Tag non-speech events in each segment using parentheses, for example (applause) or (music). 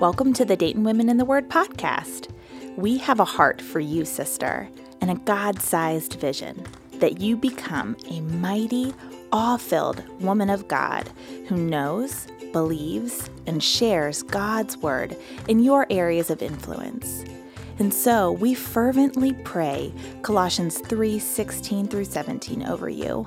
Welcome to the Dayton Women in the Word podcast. We have a heart for you, sister, and a God sized vision that you become a mighty, awe filled woman of God who knows, believes, and shares God's word in your areas of influence. And so we fervently pray Colossians 3 16 through 17 over you.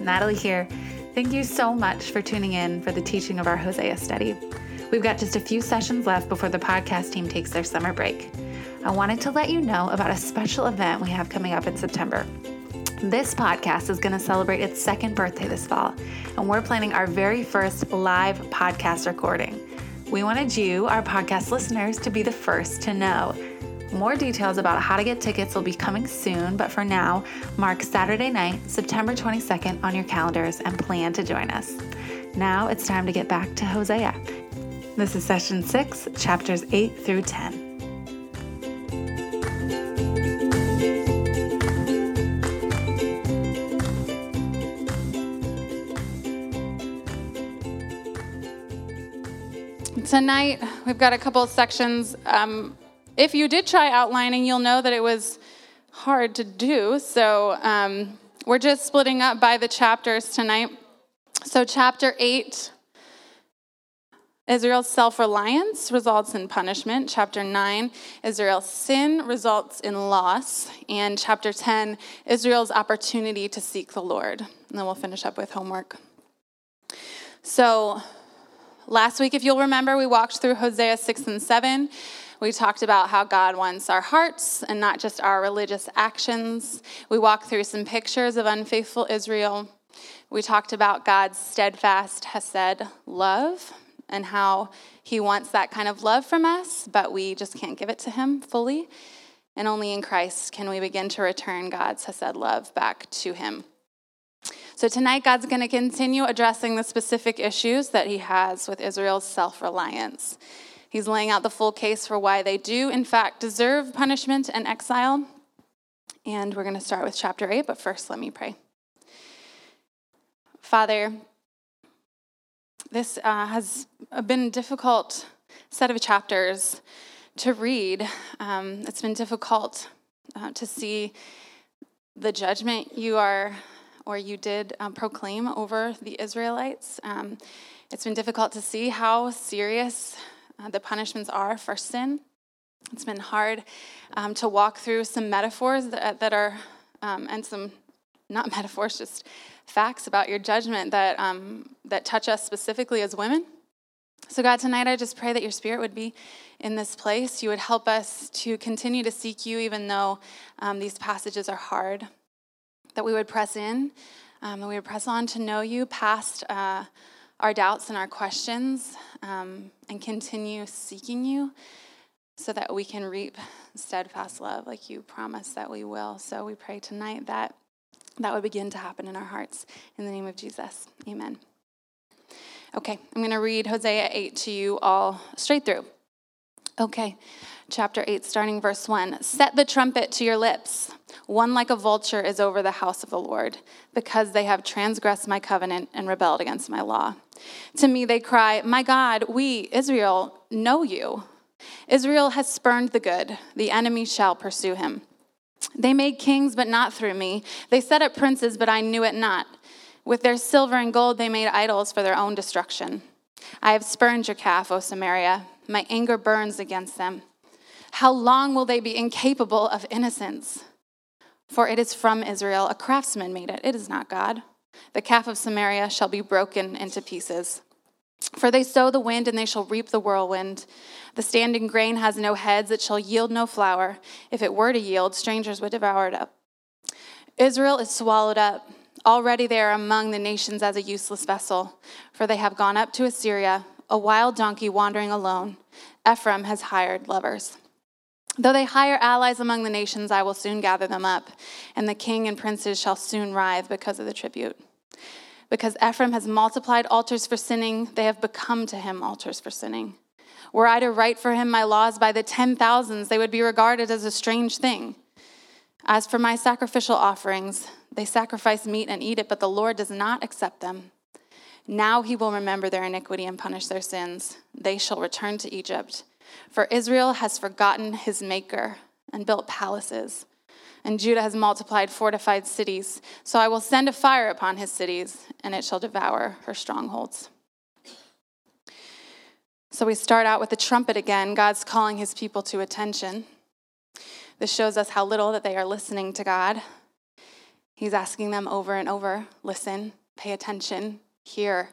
Natalie here. Thank you so much for tuning in for the teaching of our Hosea study. We've got just a few sessions left before the podcast team takes their summer break. I wanted to let you know about a special event we have coming up in September. This podcast is going to celebrate its second birthday this fall, and we're planning our very first live podcast recording. We wanted you, our podcast listeners, to be the first to know. More details about how to get tickets will be coming soon, but for now, mark Saturday night, September 22nd on your calendars and plan to join us. Now it's time to get back to Hosea. This is session 6, chapters 8 through 10. Tonight, we've got a couple of sections. Um, if you did try outlining, you'll know that it was hard to do. So um, we're just splitting up by the chapters tonight. So, chapter 8, Israel's self reliance results in punishment. Chapter 9, Israel's sin results in loss. And chapter 10, Israel's opportunity to seek the Lord. And then we'll finish up with homework. So, last week, if you'll remember, we walked through Hosea 6 and 7. We talked about how God wants our hearts and not just our religious actions. We walked through some pictures of unfaithful Israel. We talked about God's steadfast Hesed love and how he wants that kind of love from us, but we just can't give it to him fully. And only in Christ can we begin to return God's Hesed love back to him. So tonight, God's going to continue addressing the specific issues that he has with Israel's self reliance. He's laying out the full case for why they do, in fact, deserve punishment and exile. And we're going to start with chapter 8, but first, let me pray. Father, this uh, has been a difficult set of chapters to read. Um, it's been difficult uh, to see the judgment you are or you did um, proclaim over the Israelites. Um, it's been difficult to see how serious uh, the punishments are for sin. It's been hard um, to walk through some metaphors that, that are, um, and some, not (laughs) metaphors, just facts about your judgment that, um, that touch us specifically as women. So, God, tonight I just pray that your spirit would be in this place. You would help us to continue to seek you, even though um, these passages are hard. That we would press in, um, that we would press on to know you past uh, our doubts and our questions um, and continue seeking you so that we can reap steadfast love like you promised that we will. So we pray tonight that that would begin to happen in our hearts. In the name of Jesus, amen. Okay, I'm going to read Hosea 8 to you all straight through. Okay, chapter 8, starting verse 1. Set the trumpet to your lips. One like a vulture is over the house of the Lord, because they have transgressed my covenant and rebelled against my law. To me they cry, My God, we, Israel, know you. Israel has spurned the good, the enemy shall pursue him. They made kings, but not through me. They set up princes, but I knew it not. With their silver and gold, they made idols for their own destruction. I have spurned your calf, O Samaria. My anger burns against them. How long will they be incapable of innocence? For it is from Israel, a craftsman made it, it is not God. The calf of Samaria shall be broken into pieces. For they sow the wind, and they shall reap the whirlwind. The standing grain has no heads, it shall yield no flour. If it were to yield, strangers would devour it up. Israel is swallowed up. Already they are among the nations as a useless vessel, for they have gone up to Assyria, a wild donkey wandering alone. Ephraim has hired lovers. Though they hire allies among the nations, I will soon gather them up, and the king and princes shall soon writhe because of the tribute. Because Ephraim has multiplied altars for sinning, they have become to him altars for sinning. Were I to write for him my laws by the ten thousands, they would be regarded as a strange thing. As for my sacrificial offerings, they sacrifice meat and eat it, but the Lord does not accept them. Now he will remember their iniquity and punish their sins. They shall return to Egypt. For Israel has forgotten his maker and built palaces, and Judah has multiplied fortified cities. So I will send a fire upon his cities, and it shall devour her strongholds. So we start out with the trumpet again. God's calling his people to attention. This shows us how little that they are listening to God. He's asking them over and over listen, pay attention, hear.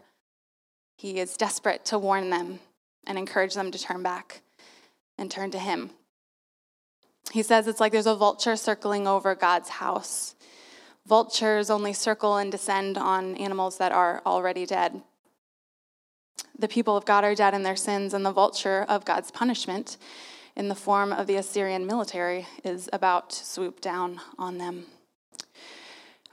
He is desperate to warn them and encourage them to turn back and turn to Him. He says it's like there's a vulture circling over God's house. Vultures only circle and descend on animals that are already dead. The people of God are dead in their sins, and the vulture of God's punishment in the form of the Assyrian military is about to swoop down on them.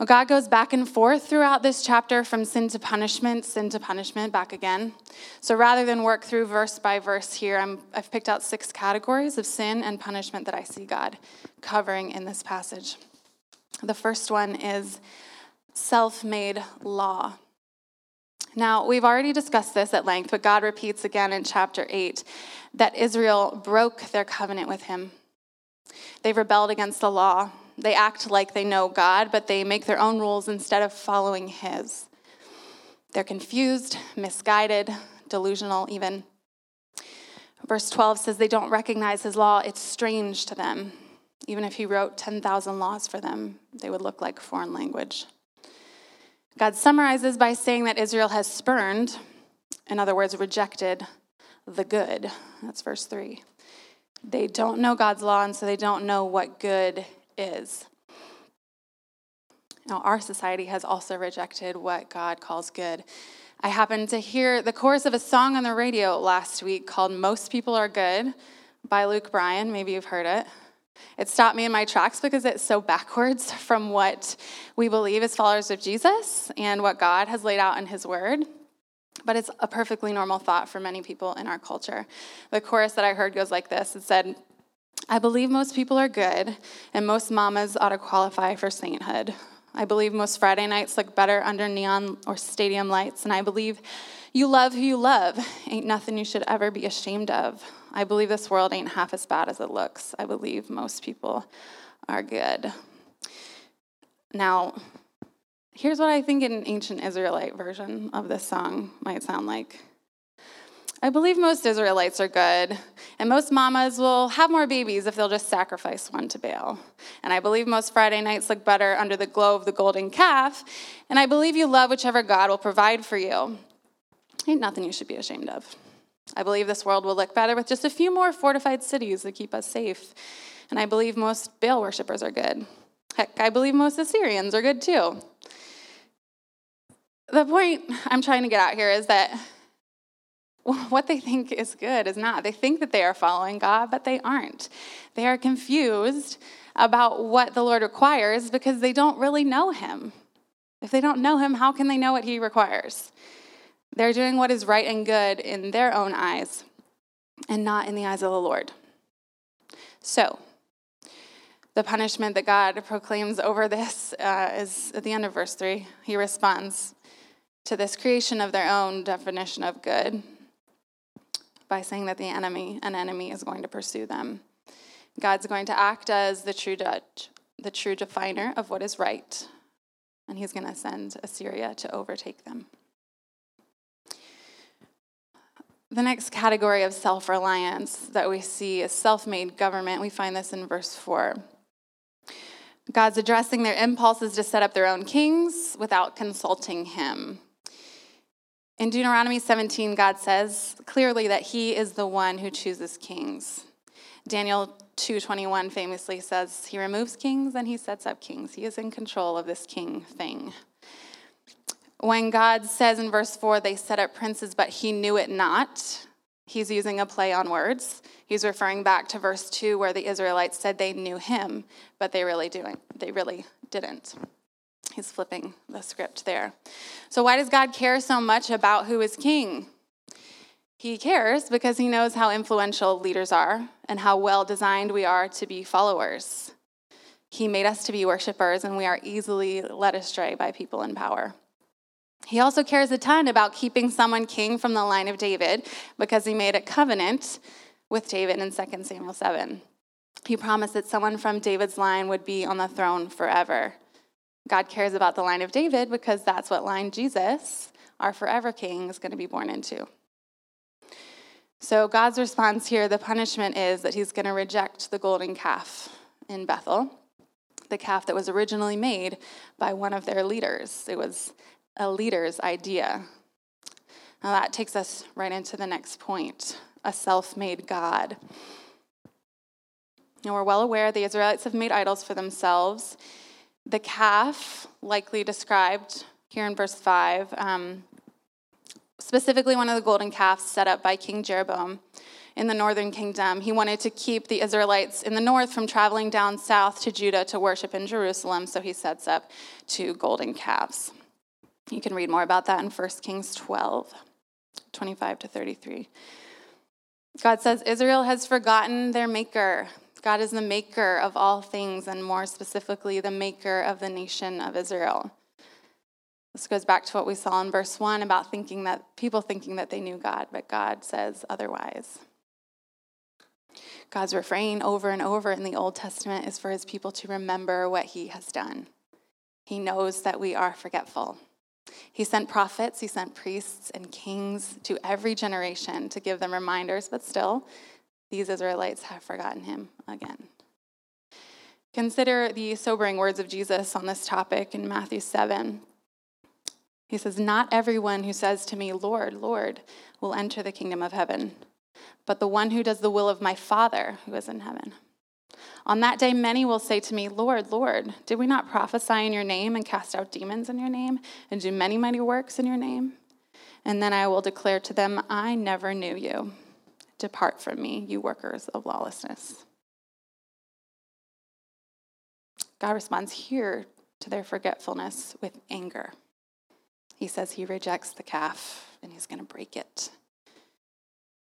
Well, God goes back and forth throughout this chapter from sin to punishment, sin to punishment, back again. So rather than work through verse by verse here, i have picked out six categories of sin and punishment that I see God covering in this passage. The first one is self made law. Now, we've already discussed this at length, but God repeats again in chapter 8 that Israel broke their covenant with him. They rebelled against the law. They act like they know God, but they make their own rules instead of following his. They're confused, misguided, delusional, even. Verse 12 says they don't recognize his law, it's strange to them. Even if he wrote 10,000 laws for them, they would look like foreign language. God summarizes by saying that Israel has spurned, in other words, rejected the good. That's verse 3. They don't know God's law, and so they don't know what good is. Now, our society has also rejected what God calls good. I happened to hear the chorus of a song on the radio last week called Most People Are Good by Luke Bryan. Maybe you've heard it. It stopped me in my tracks because it's so backwards (laughs) from what we believe as followers of Jesus and what God has laid out in His Word. But it's a perfectly normal thought for many people in our culture. The chorus that I heard goes like this It said, I believe most people are good, and most mamas ought to qualify for sainthood. I believe most Friday nights look better under neon or stadium lights, and I believe you love who you love. Ain't nothing you should ever be ashamed of. I believe this world ain't half as bad as it looks. I believe most people are good. Now, here's what I think an ancient Israelite version of this song might sound like. I believe most Israelites are good, and most mamas will have more babies if they'll just sacrifice one to Baal. And I believe most Friday nights look better under the glow of the golden calf, and I believe you love whichever God will provide for you. Ain't nothing you should be ashamed of. I believe this world will look better with just a few more fortified cities that keep us safe. And I believe most Baal worshippers are good. Heck, I believe most Assyrians are good too. The point I'm trying to get out here is that (laughs) what they think is good is not. They think that they are following God, but they aren't. They are confused about what the Lord requires because they don't really know Him. If they don't know Him, how can they know what He requires? They're doing what is right and good in their own eyes and not in the eyes of the Lord. So, the punishment that God proclaims over this uh, is at the end of verse 3. He responds to this creation of their own definition of good by saying that the enemy, an enemy, is going to pursue them. God's going to act as the true judge, the true definer of what is right, and he's going to send Assyria to overtake them. The next category of self reliance that we see is self made government. We find this in verse 4. God's addressing their impulses to set up their own kings without consulting him. In Deuteronomy 17, God says clearly that He is the one who chooses kings. Daniel 2:21 famously says, "He removes kings and he sets up kings. He is in control of this king thing." When God says in verse 4, they set up princes, but he knew it not, he's using a play on words. He's referring back to verse 2 where the Israelites said they knew him, but they really doing they really didn't. He's flipping the script there. So why does God care so much about who is king? He cares because he knows how influential leaders are and how well designed we are to be followers. He made us to be worshipers, and we are easily led astray by people in power. He also cares a ton about keeping someone king from the line of David because he made a covenant with David in 2 Samuel 7. He promised that someone from David's line would be on the throne forever. God cares about the line of David because that's what line Jesus, our forever king, is going to be born into. So, God's response here the punishment is that he's going to reject the golden calf in Bethel, the calf that was originally made by one of their leaders. It was a leader's idea. Now, that takes us right into the next point a self made God. Now, we're well aware the Israelites have made idols for themselves. The calf, likely described here in verse 5, um, specifically one of the golden calves set up by King Jeroboam in the northern kingdom. He wanted to keep the Israelites in the north from traveling down south to Judah to worship in Jerusalem, so he sets up two golden calves. You can read more about that in 1 Kings 12, 25 to 33. God says, Israel has forgotten their maker. God is the maker of all things, and more specifically, the maker of the nation of Israel. This goes back to what we saw in verse 1 about thinking that people thinking that they knew God, but God says otherwise. God's refrain over and over in the Old Testament is for his people to remember what he has done. He knows that we are forgetful. He sent prophets, he sent priests and kings to every generation to give them reminders, but still, these Israelites have forgotten him again. Consider the sobering words of Jesus on this topic in Matthew 7. He says, Not everyone who says to me, Lord, Lord, will enter the kingdom of heaven, but the one who does the will of my Father who is in heaven. On that day, many will say to me, Lord, Lord, did we not prophesy in your name and cast out demons in your name and do many mighty works in your name? And then I will declare to them, I never knew you. Depart from me, you workers of lawlessness. God responds here to their forgetfulness with anger. He says he rejects the calf and he's going to break it.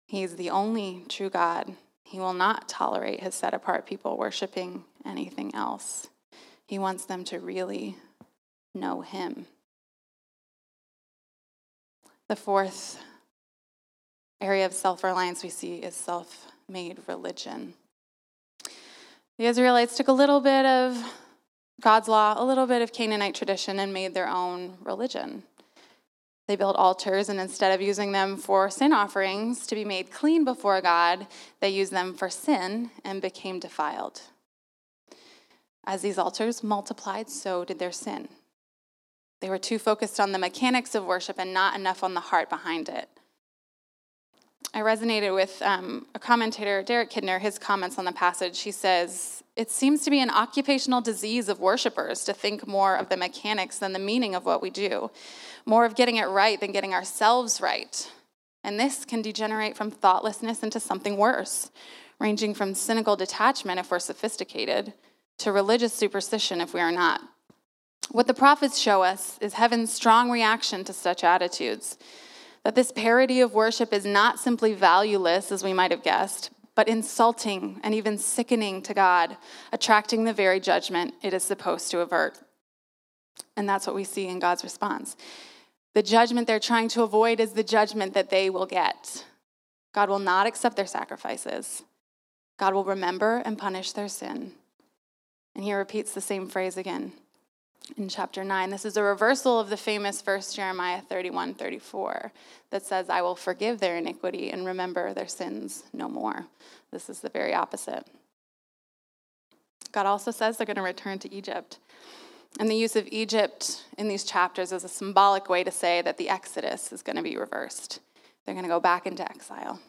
He's the only true God he will not tolerate his set apart people worshiping anything else. He wants them to really know him. The fourth area of self reliance we see is self made religion. The Israelites took a little bit of God's law, a little bit of Canaanite tradition, and made their own religion. They built altars, and instead of using them for sin offerings to be made clean before God, they used them for sin and became defiled. As these altars multiplied, so did their sin. They were too focused on the mechanics of worship and not enough on the heart behind it. I resonated with um, a commentator, Derek Kidner, his comments on the passage. He says, It seems to be an occupational disease of worshipers to think more of the mechanics than the meaning of what we do more of getting it right than getting ourselves right. And this can degenerate from thoughtlessness into something worse, ranging from cynical detachment if we're sophisticated to religious superstition if we are not. What the prophets show us is heaven's strong reaction to such attitudes. That this parody of worship is not simply valueless, as we might have guessed, but insulting and even sickening to God, attracting the very judgment it is supposed to avert. And that's what we see in God's response. The judgment they're trying to avoid is the judgment that they will get. God will not accept their sacrifices. God will remember and punish their sin. And he repeats the same phrase again in chapter 9. This is a reversal of the famous verse Jeremiah 31 34 that says, I will forgive their iniquity and remember their sins no more. This is the very opposite. God also says they're going to return to Egypt. And the use of Egypt in these chapters is a symbolic way to say that the Exodus is going to be reversed. They're going to go back into exile.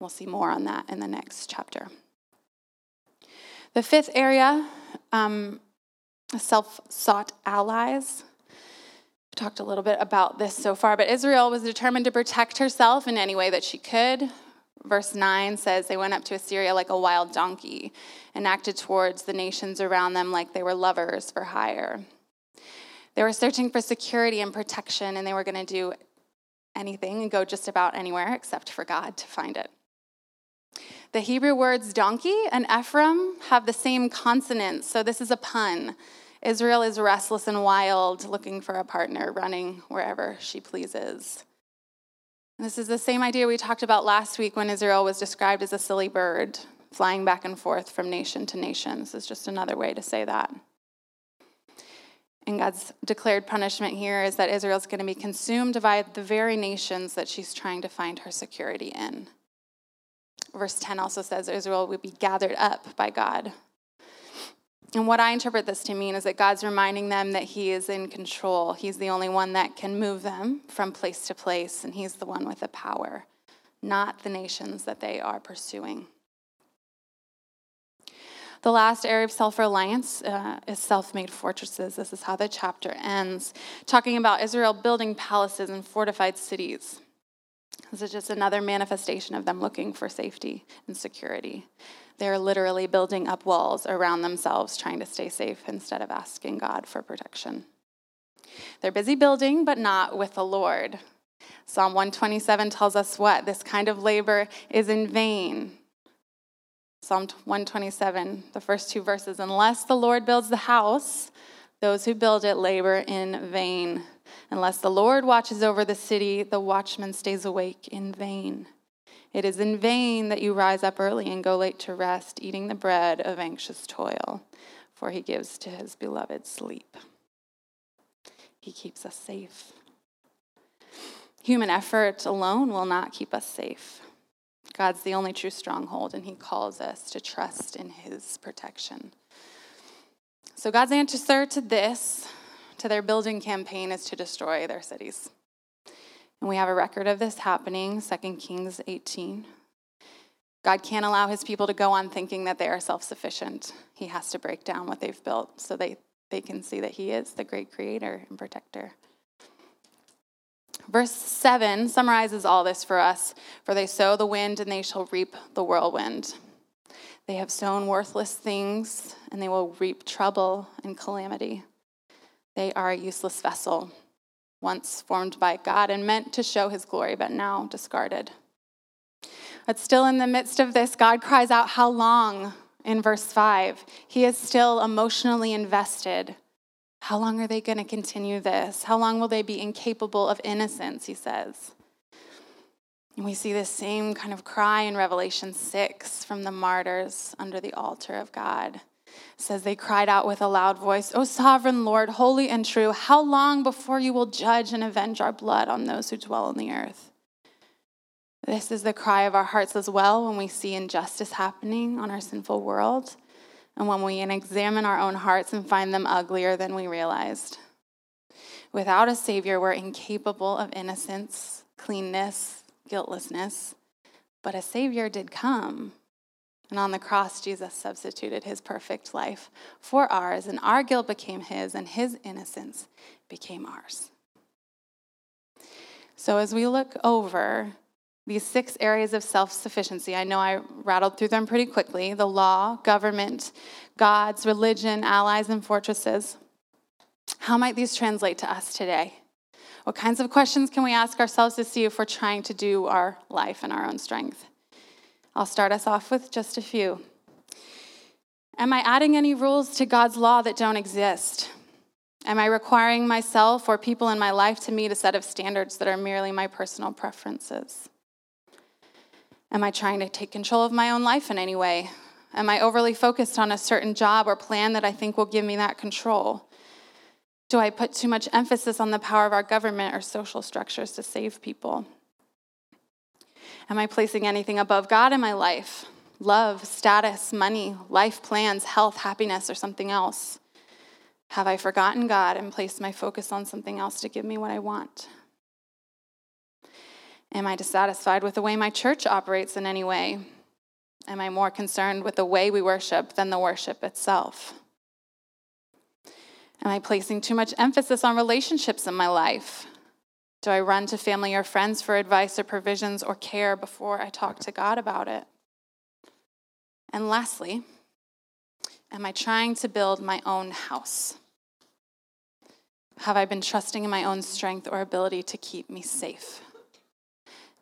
We'll see more on that in the next chapter. The fifth area um, self sought allies. We've talked a little bit about this so far, but Israel was determined to protect herself in any way that she could. Verse 9 says they went up to Assyria like a wild donkey and acted towards the nations around them like they were lovers for hire. They were searching for security and protection, and they were going to do anything and go just about anywhere except for God to find it. The Hebrew words donkey and Ephraim have the same consonants, so this is a pun. Israel is restless and wild, looking for a partner, running wherever she pleases. This is the same idea we talked about last week when Israel was described as a silly bird, flying back and forth from nation to nation. This is just another way to say that. And God's declared punishment here is that Israel is going to be consumed by the very nations that she's trying to find her security in. Verse 10 also says Israel would be gathered up by God. And what I interpret this to mean is that God's reminding them that He is in control. He's the only one that can move them from place to place, and He's the one with the power, not the nations that they are pursuing. The last area of self reliance uh, is self made fortresses. This is how the chapter ends, talking about Israel building palaces and fortified cities. This is just another manifestation of them looking for safety and security. They're literally building up walls around themselves, trying to stay safe instead of asking God for protection. They're busy building, but not with the Lord. Psalm 127 tells us what? This kind of labor is in vain. Psalm 127, the first two verses Unless the Lord builds the house, those who build it labor in vain. Unless the Lord watches over the city, the watchman stays awake in vain. It is in vain that you rise up early and go late to rest, eating the bread of anxious toil, for he gives to his beloved sleep. He keeps us safe. Human effort alone will not keep us safe. God's the only true stronghold, and He calls us to trust in His protection. So, God's answer to this, to their building campaign, is to destroy their cities. And we have a record of this happening, 2 Kings 18. God can't allow his people to go on thinking that they are self sufficient. He has to break down what they've built so they, they can see that he is the great creator and protector. Verse 7 summarizes all this for us For they sow the wind, and they shall reap the whirlwind. They have sown worthless things, and they will reap trouble and calamity. They are a useless vessel, once formed by God and meant to show his glory, but now discarded. But still, in the midst of this, God cries out, How long? in verse 5. He is still emotionally invested how long are they going to continue this? How long will they be incapable of innocence? He says. And we see this same kind of cry in Revelation 6 from the martyrs under the altar of God. Says they cried out with a loud voice, O sovereign Lord, holy and true, how long before you will judge and avenge our blood on those who dwell on the earth? This is the cry of our hearts as well when we see injustice happening on our sinful world and when we examine our own hearts and find them uglier than we realized. Without a Savior, we're incapable of innocence, cleanness, guiltlessness. But a Savior did come. And on the cross, Jesus substituted his perfect life for ours, and our guilt became his, and his innocence became ours. So, as we look over these six areas of self sufficiency. I know I rattled through them pretty quickly the law, government, gods, religion, allies, and fortresses. How might these translate to us today? What kinds of questions can we ask ourselves to see if we're trying to do our life in our own strength? I'll start us off with just a few. Am I adding any rules to God's law that don't exist? Am I requiring myself or people in my life to meet a set of standards that are merely my personal preferences? Am I trying to take control of my own life in any way? Am I overly focused on a certain job or plan that I think will give me that control? Do I put too much emphasis on the power of our government or social structures to save people? Am I placing anything above God in my life? Love, status, money, life plans, health, happiness, or something else? Have I forgotten God and placed my focus on something else to give me what I want? Am I dissatisfied with the way my church operates in any way? Am I more concerned with the way we worship than the worship itself? Am I placing too much emphasis on relationships in my life? Do I run to family or friends for advice or provisions or care before I talk to God about it? And lastly, am I trying to build my own house? Have I been trusting in my own strength or ability to keep me safe?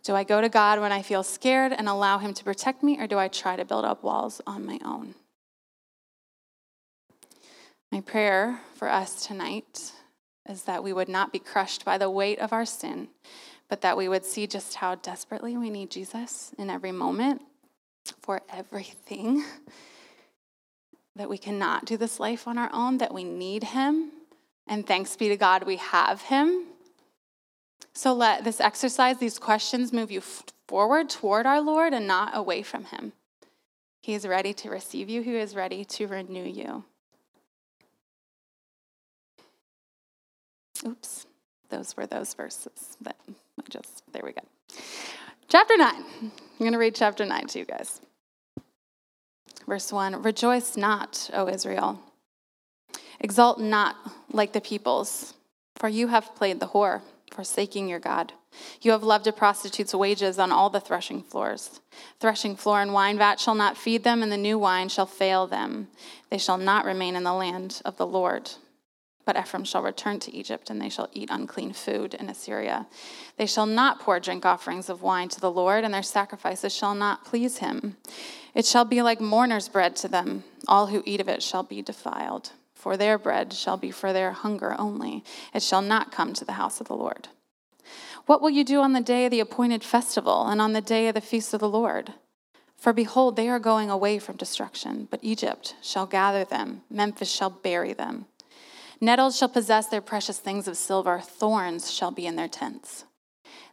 Do I go to God when I feel scared and allow Him to protect me, or do I try to build up walls on my own? My prayer for us tonight is that we would not be crushed by the weight of our sin, but that we would see just how desperately we need Jesus in every moment for everything. (laughs) That we cannot do this life on our own, that we need Him. And thanks be to God, we have Him. So let this exercise, these questions, move you forward toward our Lord and not away from Him. He is ready to receive you, He is ready to renew you. Oops, those were those verses that I just, there we go. Chapter 9. I'm going to read chapter 9 to you guys. Verse 1 Rejoice not, O Israel. Exult not like the peoples, for you have played the whore, forsaking your God. You have loved a prostitute's wages on all the threshing floors. Threshing floor and wine vat shall not feed them, and the new wine shall fail them. They shall not remain in the land of the Lord. But Ephraim shall return to Egypt, and they shall eat unclean food in Assyria. They shall not pour drink offerings of wine to the Lord, and their sacrifices shall not please him. It shall be like mourner's bread to them. All who eat of it shall be defiled. For their bread shall be for their hunger only. It shall not come to the house of the Lord. What will you do on the day of the appointed festival, and on the day of the feast of the Lord? For behold, they are going away from destruction, but Egypt shall gather them, Memphis shall bury them. Nettles shall possess their precious things of silver, thorns shall be in their tents.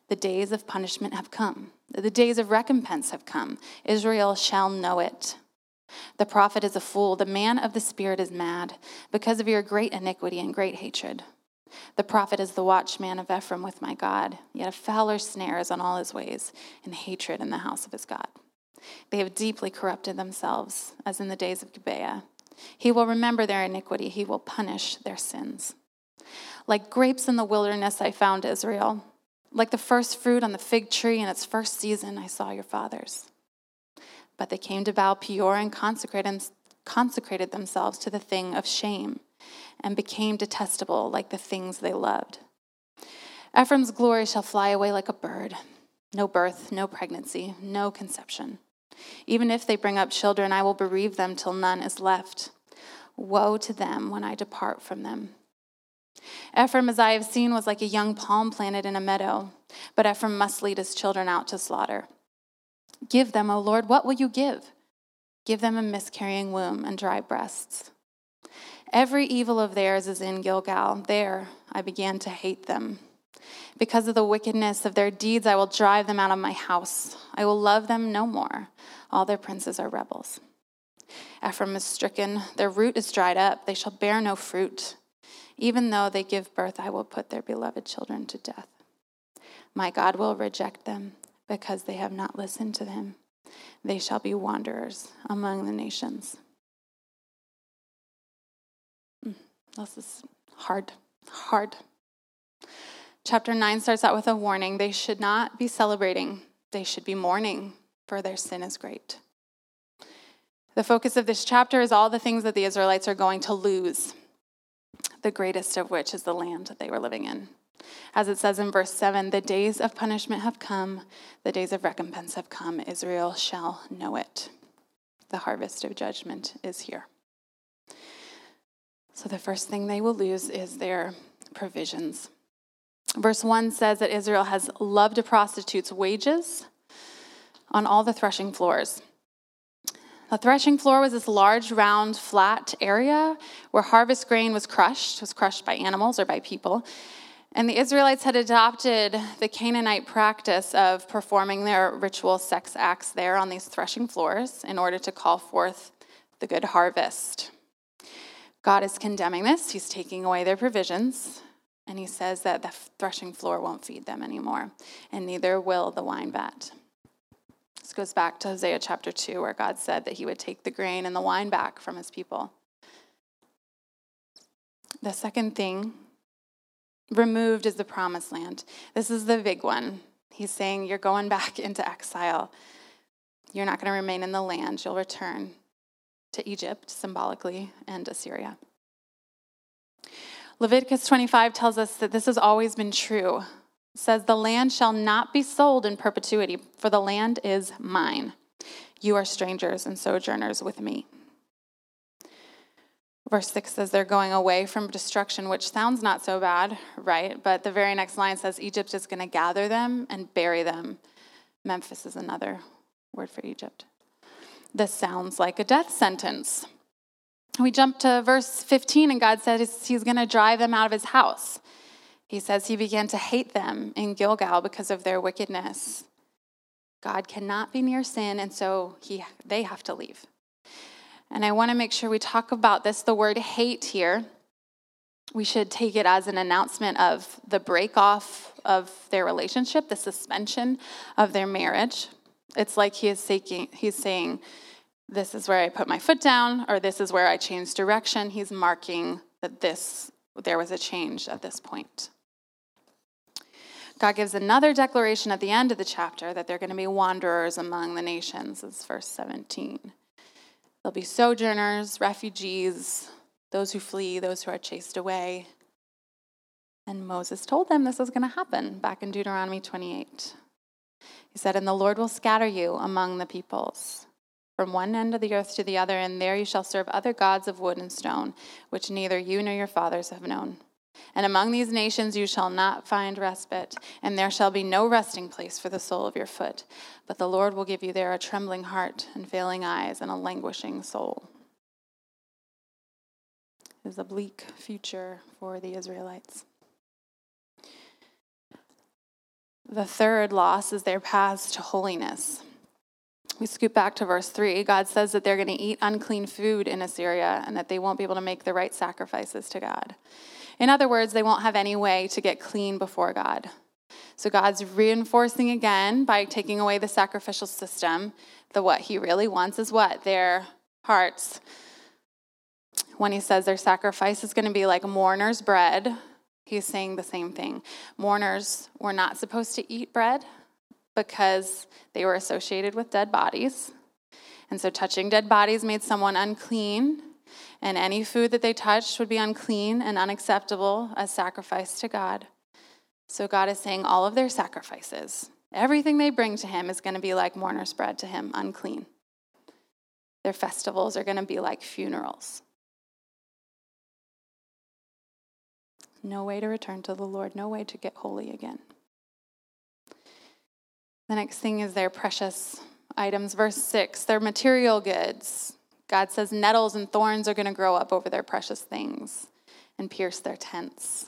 The days of punishment have come, the days of recompense have come. Israel shall know it. The prophet is a fool, the man of the Spirit is mad, because of your great iniquity and great hatred. The prophet is the watchman of Ephraim with my God, yet a fowler snare is on all his ways, and hatred in the house of his God. They have deeply corrupted themselves, as in the days of Gibeah. He will remember their iniquity, he will punish their sins. Like grapes in the wilderness, I found Israel. Like the first fruit on the fig tree in its first season, I saw your fathers. But they came to Baal Peor and consecrated, consecrated themselves to the thing of shame and became detestable like the things they loved. Ephraim's glory shall fly away like a bird. No birth, no pregnancy, no conception. Even if they bring up children, I will bereave them till none is left. Woe to them when I depart from them. Ephraim, as I have seen, was like a young palm planted in a meadow, but Ephraim must lead his children out to slaughter. Give them, O Lord, what will you give? Give them a miscarrying womb and dry breasts. Every evil of theirs is in Gilgal. There I began to hate them. Because of the wickedness of their deeds, I will drive them out of my house. I will love them no more. All their princes are rebels. Ephraim is stricken, their root is dried up, they shall bear no fruit. Even though they give birth, I will put their beloved children to death. My God will reject them because they have not listened to him. They shall be wanderers among the nations. Hmm, this is hard, hard. Chapter 9 starts out with a warning. They should not be celebrating, they should be mourning for their sin is great. The focus of this chapter is all the things that the Israelites are going to lose, the greatest of which is the land that they were living in. As it says in verse 7 the days of punishment have come, the days of recompense have come. Israel shall know it. The harvest of judgment is here. So the first thing they will lose is their provisions. Verse 1 says that Israel has loved a prostitute's wages on all the threshing floors. The threshing floor was this large, round, flat area where harvest grain was crushed, was crushed by animals or by people. And the Israelites had adopted the Canaanite practice of performing their ritual sex acts there on these threshing floors in order to call forth the good harvest. God is condemning this. He's taking away their provisions. And he says that the threshing floor won't feed them anymore, and neither will the wine vat. This goes back to Hosea chapter 2, where God said that he would take the grain and the wine back from his people. The second thing removed is the promised land. This is the big one. He's saying, You're going back (laughs) into exile. You're not going to remain in the land. You'll return to Egypt, symbolically, and Assyria. Leviticus 25 tells us that this has always been true. It says, The land shall not be sold in perpetuity, for the land is mine. You are strangers and sojourners with me. Verse 6 says they're going away from destruction, which sounds not so bad, right? But the very next line says Egypt is going to gather them and bury them. Memphis is another word for Egypt. This sounds like a death sentence. We jump to verse 15, and God says he's going to drive them out of his house. He says he began to hate them in Gilgal because of their wickedness. God cannot be near sin, and so he, they have to leave. And I want to make sure we talk about this. The word hate here, we should take it as an announcement of the break off of their relationship, the suspension of their marriage. It's like he is saying, he's saying, This is where I put my foot down, or this is where I change direction. He's marking that this there was a change at this point. God gives another declaration at the end of the chapter that they're going to be wanderers among the nations. It's verse 17. There'll be sojourners, refugees, those who flee, those who are chased away. And Moses told them this was going to happen back in Deuteronomy 28. He said, And the Lord will scatter you among the peoples, from one end of the earth to the other, and there you shall serve other gods of wood and stone, which neither you nor your fathers have known. And among these nations you shall not find respite, and there shall be no resting place for the sole of your foot. But the Lord will give you there a trembling heart, and failing eyes, and a languishing soul. It is a bleak future for the Israelites. The third loss is their paths to holiness. We scoop back to verse 3. God says that they're going to eat unclean food in Assyria and that they won't be able to make the right sacrifices to God. In other words, they won't have any way to get clean before God. So God's reinforcing again by taking away the sacrificial system that what he really wants is what? Their hearts. When he says their sacrifice is going to be like mourner's bread, he's saying the same thing. Mourners were not supposed to eat bread because they were associated with dead bodies. And so touching dead bodies made someone unclean and any food that they touched would be unclean and unacceptable as sacrifice to God. So God is saying all of their sacrifices, everything they bring to Him is going to be like mourner's bread to Him, unclean. Their festivals are going to be like funerals. No way to return to the Lord, no way to get holy again. The next thing is their precious items. Verse 6 their material goods. God says nettles and thorns are going to grow up over their precious things and pierce their tents.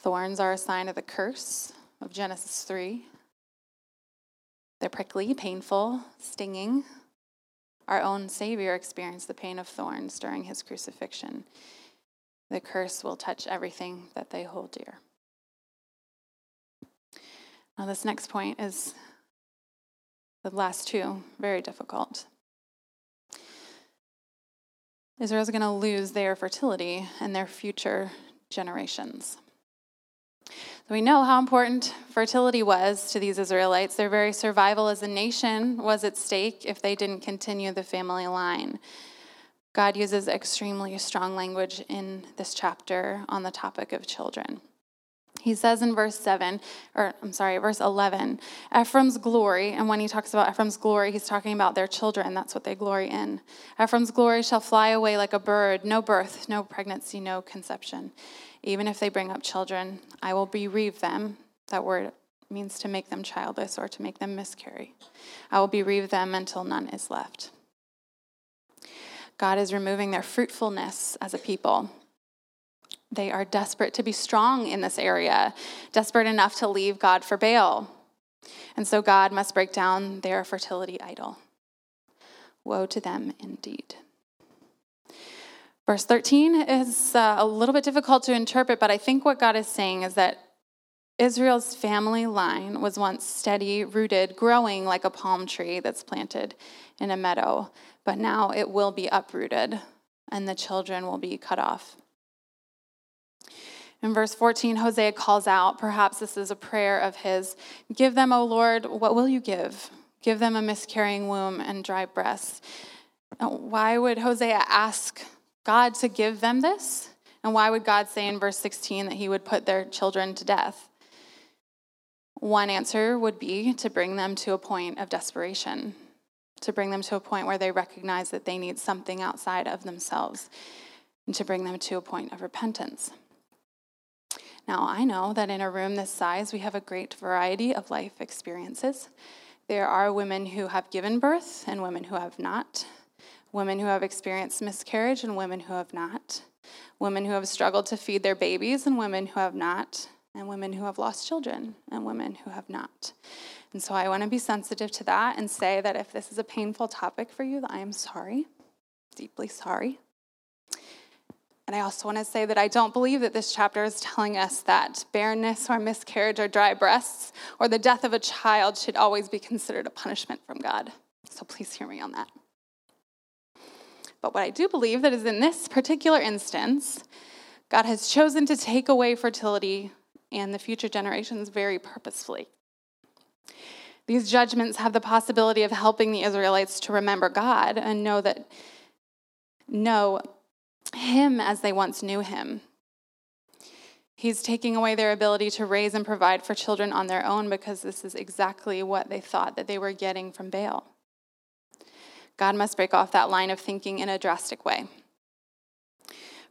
Thorns are a sign of the curse of Genesis 3. They're prickly, painful, stinging. Our own Savior experienced the pain of thorns during his crucifixion. The curse will touch everything that they hold dear. Now, this next point is the last two, very difficult. Israel's going to lose their fertility and their future generations. So we know how important fertility was to these Israelites. Their very survival as a nation was at stake if they didn't continue the family line. God uses extremely strong language in this chapter on the topic of children. He says in verse 7, or I'm sorry, verse 11, Ephraim's glory, and when he talks about Ephraim's glory, he's talking about their children. That's what they glory in. Ephraim's glory shall fly away like a bird, no birth, no pregnancy, no conception. Even if they bring up children, I will bereave them. That word means to make them childless or to make them miscarry. I will bereave them until none is left. God is removing their fruitfulness as a people. They are desperate to be strong in this area, desperate enough to leave God for Baal. And so God must break down their fertility idol. Woe to them indeed. Verse 13 is uh, a little bit difficult to interpret, but I think what God is saying is that Israel's family line was once steady, rooted, growing like a palm tree that's planted in a meadow, but now it will be uprooted and the children will be cut off. In verse 14, Hosea calls out, perhaps this is a prayer of his Give them, O Lord, what will you give? Give them a miscarrying womb and dry breasts. Why would Hosea ask God to give them this? And why would God say in verse 16 that he would put their children to death? One answer would be to bring them to a point of desperation, to bring them to a point where they recognize that they need something outside of themselves, and to bring them to a point of repentance. Now, I know that in a room this size, we have a great variety of life experiences. There are women who have given birth and women who have not, women who have experienced miscarriage and women who have not, women who have struggled to feed their babies and women who have not, and women who have lost children and women who have not. And so I want to be sensitive to that and say that if this is a painful topic for you, I am sorry, deeply sorry. And I also want to say that I don't believe that this chapter is telling us that barrenness or miscarriage or dry breasts or the death of a child should always be considered a punishment from God. So please hear me on that. But what I do believe that is in this particular instance, God has chosen to take away fertility and the future generations very purposefully. These judgments have the possibility of helping the Israelites to remember God and know that know him as they once knew him. He's taking away their ability to raise and provide for children on their own because this is exactly what they thought that they were getting from Baal. God must break off that line of thinking in a drastic way.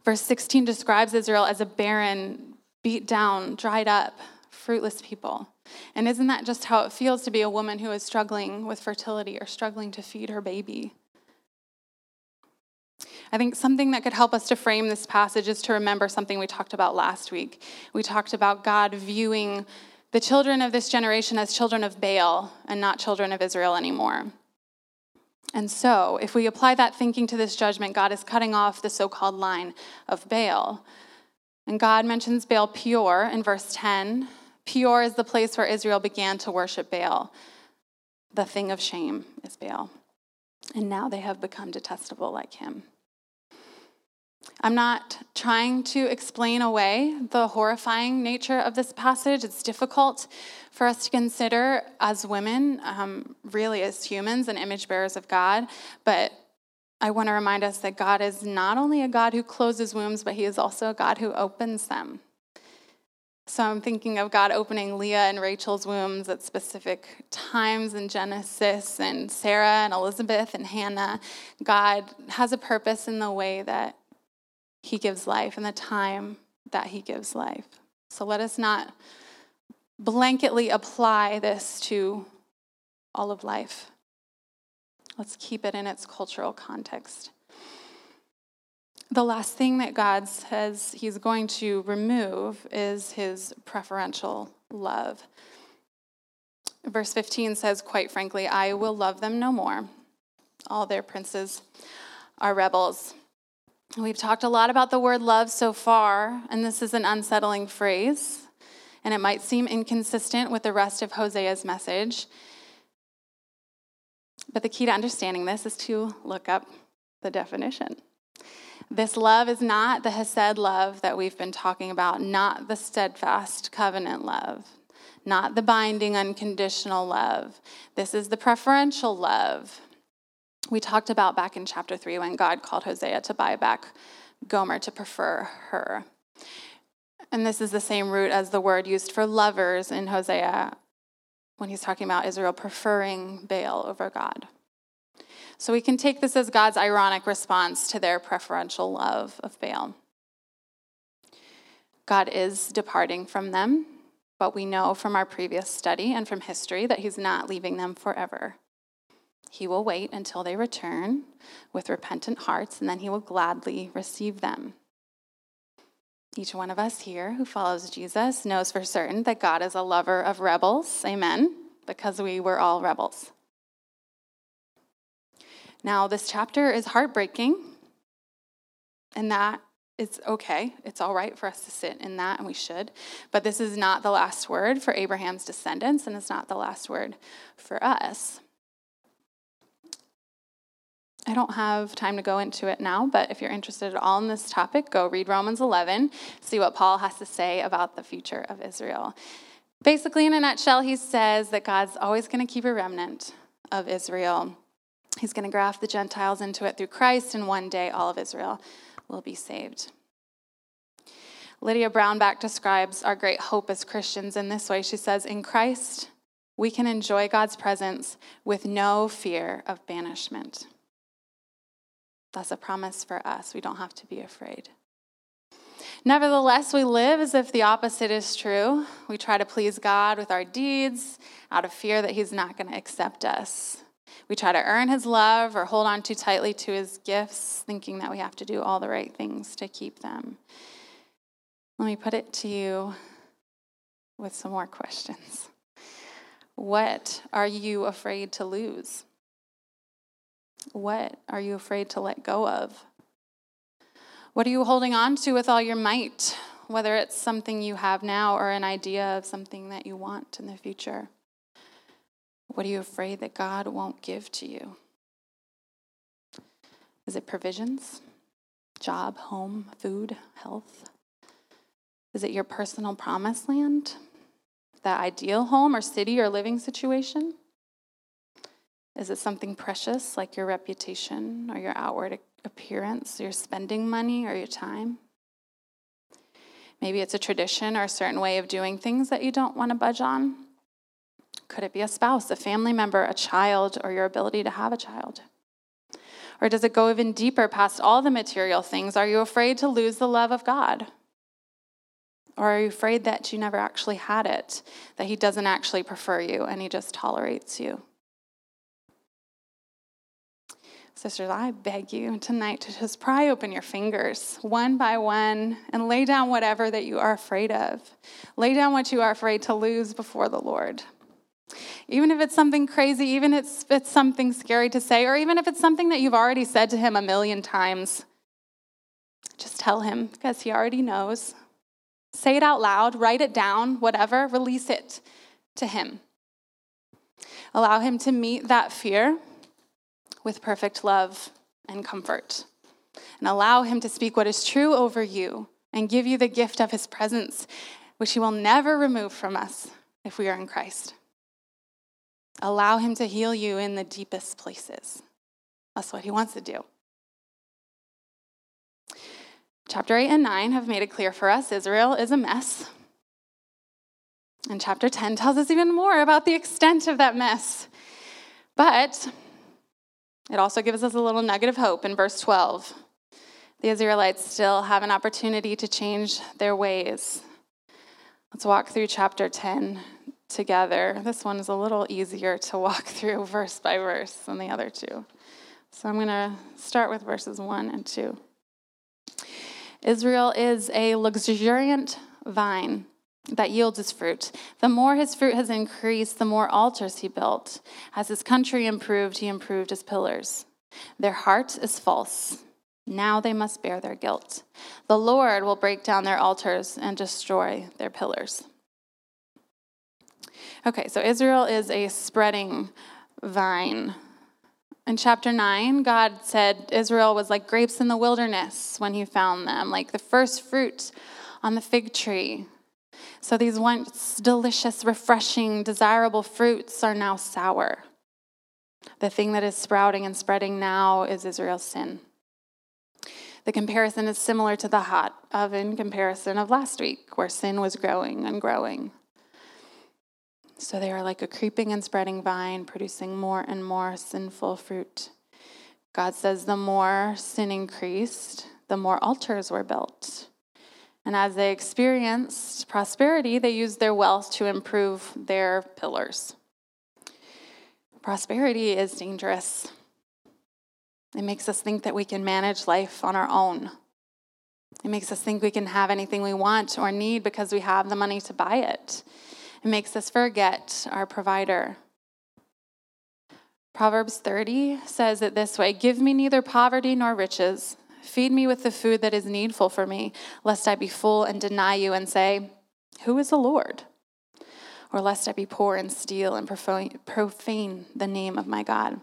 Verse 16 describes Israel as a barren, beat down, dried up, fruitless people. And isn't that just how it feels to be a woman who is struggling with fertility or struggling to feed her baby? I think something that could help us to frame this passage is to remember something we talked about last week. We talked about God viewing the children of this generation as children of Baal and not children of Israel anymore. And so, if we apply that thinking to this judgment, God is cutting off the so called line of Baal. And God mentions Baal Peor in verse 10. Peor is the place where Israel began to worship Baal. The thing of shame is Baal. And now they have become detestable like him. I'm not trying to explain away the horrifying nature of this passage. It's difficult for us to consider as women, um, really as humans and image bearers of God. But I want to remind us that God is not only a God who closes wombs, but He is also a God who opens them. So I'm thinking of God opening Leah and Rachel's wombs at specific times in Genesis, and Sarah and Elizabeth and Hannah. God has a purpose in the way that he gives life and the time that he gives life. So let us not blanketly apply this to all of life. Let's keep it in its cultural context. The last thing that God says he's going to remove is his preferential love. Verse 15 says, quite frankly, I will love them no more. All their princes are rebels. We've talked a lot about the word love so far, and this is an unsettling phrase, and it might seem inconsistent with the rest of Hosea's message. But the key to understanding this is to look up the definition. This love is not the Hesed love that we've been talking about, not the steadfast covenant love, not the binding unconditional love. This is the preferential love we talked about back in chapter 3 when God called Hosea to buy back Gomer to prefer her. And this is the same root as the word used for lovers in Hosea when he's talking about Israel preferring Baal over God. So we can take this as God's ironic response to their preferential love of Baal. God is departing from them, but we know from our previous study and from history that he's not leaving them forever. He will wait until they return with repentant hearts, and then he will gladly receive them. Each one of us here who follows Jesus knows for certain that God is a lover of rebels. Amen. Because we were all rebels. Now, this chapter is heartbreaking, and that it's okay. It's all right for us to sit in that, and we should. But this is not the last word for Abraham's descendants, and it's not the last word for us. I don't have time to go into it now, but if you're interested at all in this topic, go read Romans 11, see what Paul has to say about the future of Israel. Basically, in a nutshell, he says that God's always going to keep a remnant of Israel. He's going to graft the Gentiles into it through Christ, and one day all of Israel will be saved. Lydia Brownback describes our great hope as Christians in this way. She says, In Christ, we can enjoy God's presence with no fear of banishment. That's a promise for us. We don't have to be afraid. Nevertheless, we live as if the opposite is true. We try to please God with our deeds out of fear that He's not going to accept us. We try to earn His love or hold on too tightly to His gifts, thinking that we have to do all the right things to keep them. Let me put it to you with some more questions. What are you afraid to lose? What are you afraid to let go of? What are you holding on to with all your might, whether it's something you have now or an idea of something that you want in the future? What are you afraid that God won't give to you? Is it provisions? Job, home, food, health? Is it your personal promised land? That ideal home or city or living situation? Is it something precious like your reputation or your outward appearance, your spending money or your time? Maybe it's a tradition or a certain way of doing things that you don't want to budge on. Could it be a spouse, a family member, a child, or your ability to have a child? Or does it go even deeper past all the material things? Are you afraid to lose the love of God? Or are you afraid that you never actually had it, that He doesn't actually prefer you and He just tolerates you? Sisters, I beg you tonight to just pry open your fingers one by one and lay down whatever that you are afraid of. Lay down what you are afraid to lose before the Lord. Even if it's something crazy, even if it's something scary to say, or even if it's something that you've already said to Him a million times, just tell Him because He already knows. Say it out loud, write it down, whatever, release it to Him. Allow Him to meet that fear with perfect love and comfort. And allow Him to speak what is true over you and give you the gift of His presence, which He will never remove from us if we are in Christ. Allow Him to heal you in the deepest places. That's what He wants to do. Chapter 8 and 9 have made it clear for us Israel is a mess. And chapter 10 tells us even more about the extent of that mess. But it also gives us a little nugget of hope in verse 12. The Israelites still have an opportunity to change their ways. Let's walk through chapter 10 together. This one is a little easier to walk (laughs) through verse by verse than the other two. So I'm going to start with verses 1 and 2. Israel is a luxuriant vine that yields his fruit. The more his fruit has increased, the more altars he built. As his country improved, he improved his pillars. Their heart is false. Now they must bear their guilt. The Lord will break down their altars and destroy their pillars. Okay, so Israel is a spreading vine. In chapter 9, God said Israel was like grapes in the wilderness when he found them, like the first fruit on the fig tree. So these once delicious, refreshing, desirable fruits are now sour. The thing that is sprouting and spreading now is Israel's sin. The comparison is similar to the hot oven comparison of last week, where sin was growing and growing. So they are like a creeping and spreading vine, producing more and more sinful fruit. God says the more sin increased, the more altars were built. And as they experienced prosperity, they used their wealth to improve their pillars. Prosperity is dangerous. It makes us think that we can manage life on our own. It makes us think we can have anything we want or need because we have the money to buy it. It makes us forget our provider. Proverbs 30 says it this way Give me neither poverty nor riches. Feed me with the food that is needful for me, lest I be full and deny you and say, Who is the Lord? Or lest I be poor and steal and profane the name of my God.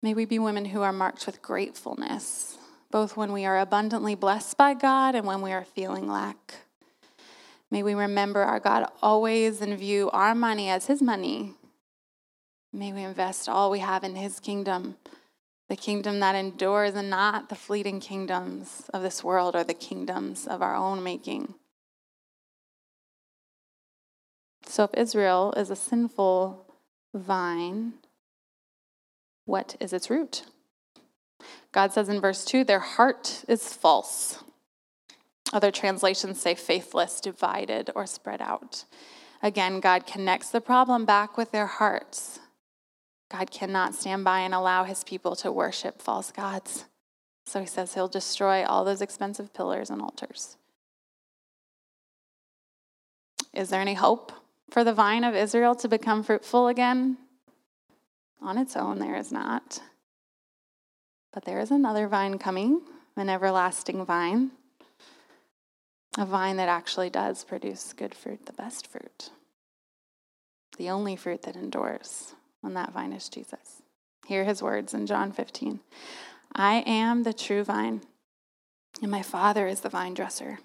May we be women who are marked with gratefulness, both when we are abundantly blessed by God and when we are feeling lack. May we remember our God always and view our money as His money May we invest all we have in His kingdom, the kingdom that endures and not the fleeting kingdoms of this world or the kingdoms of our own making. So, if Israel is a sinful vine, what is its root? God says in verse 2 their heart is false. Other translations say faithless, divided, or spread out. Again, God connects the problem back with their hearts. God cannot stand by and allow his people to worship false gods. So he says he'll destroy all those expensive pillars and altars. Is there any hope for the vine of Israel to become fruitful again? On its own, there is not. But there is another vine coming, an everlasting vine, a vine that actually does produce good fruit, the best fruit, the only fruit that endures and that vine is Jesus. Hear his words in John 15 I am the true vine, and my Father is the vine dresser.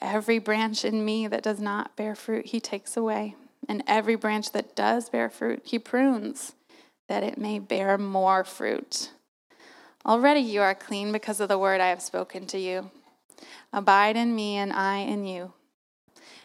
Every branch in me that does not bear fruit, he takes away. And every branch that does bear fruit, he prunes, that it may bear more fruit. Already you are clean because of the word I have spoken to you. Abide in me, and I in you.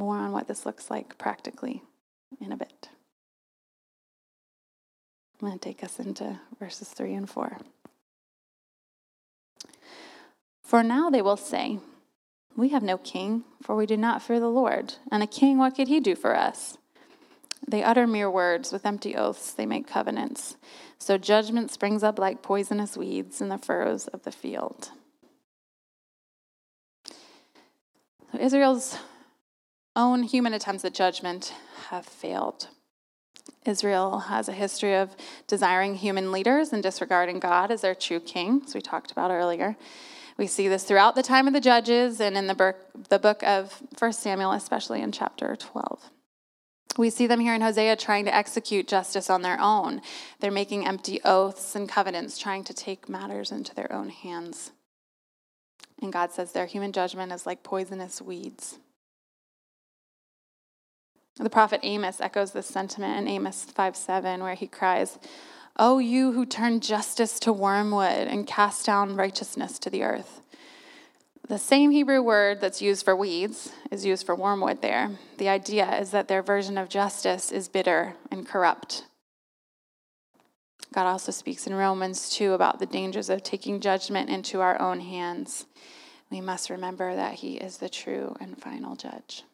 more on what this looks like practically in a bit. I'm going to take us into verses 3 and 4. For now they will say, We have no king, for we do not fear the Lord. And a king, what could he do for us? They utter mere words, with empty oaths they make covenants. So judgment springs up like poisonous weeds in the furrows of the field. So Israel's own human attempts at judgment have failed. Israel has a history of desiring human leaders and disregarding God as their true king, as we talked about earlier. We see this throughout the time of the judges and in the book, the book of 1 Samuel, especially in chapter 12. We see them here in Hosea trying to execute justice on their own. They're making empty oaths and covenants, trying to take matters into their own hands. And God says their human judgment is like poisonous weeds. The prophet Amos echoes this sentiment in Amos 5 7, where he cries, O you who turn justice to wormwood and cast down righteousness to the earth. The same Hebrew word that's used for weeds is used for wormwood there. The idea is that their version of justice is bitter and corrupt. God also speaks in Romans 2 about the dangers of taking judgment into our own hands. We must remember that He is the true and final judge.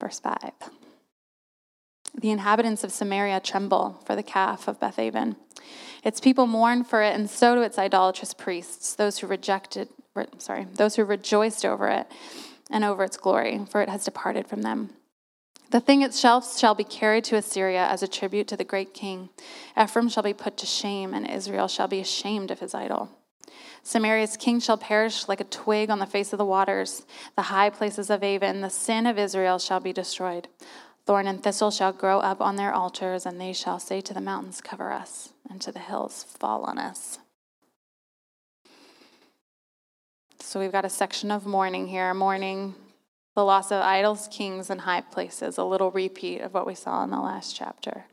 Verse 5. The inhabitants of Samaria tremble for the calf of Bethaven. Its people mourn for it, and so do its idolatrous priests, those who rejected, sorry, those who rejoiced over it and over its glory, for it has departed from them. The thing itself shall be carried to Assyria as a tribute to the great king. Ephraim shall be put to shame, and Israel shall be ashamed of his idol. Samaria's king shall perish like a twig on the face of the waters. The high places of Aven, the sin of Israel, shall be destroyed. Thorn and thistle shall grow up on their altars, and they shall say to the mountains, Cover us, and to the hills, Fall on us. So we've got a section of mourning here mourning the loss of idols, kings, and high places, a little repeat of what we saw in the last chapter.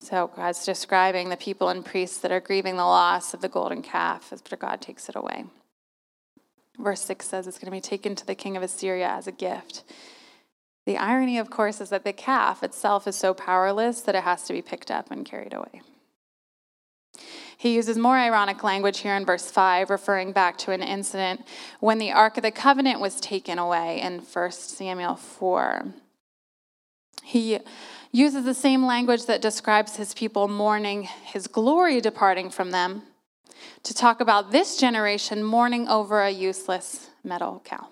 So God's describing the people and priests that are grieving the loss of the golden calf after God takes it away. Verse 6 says it's going to be taken to the king of Assyria as a gift. The irony, of course, is that the calf itself is so powerless that it has to be picked up and carried away. He uses more ironic language here in verse 5, referring back to an incident when the Ark of the Covenant was taken away in 1 Samuel 4. He uses the same language that describes his people mourning his glory departing from them to talk about this generation mourning over a useless metal cow.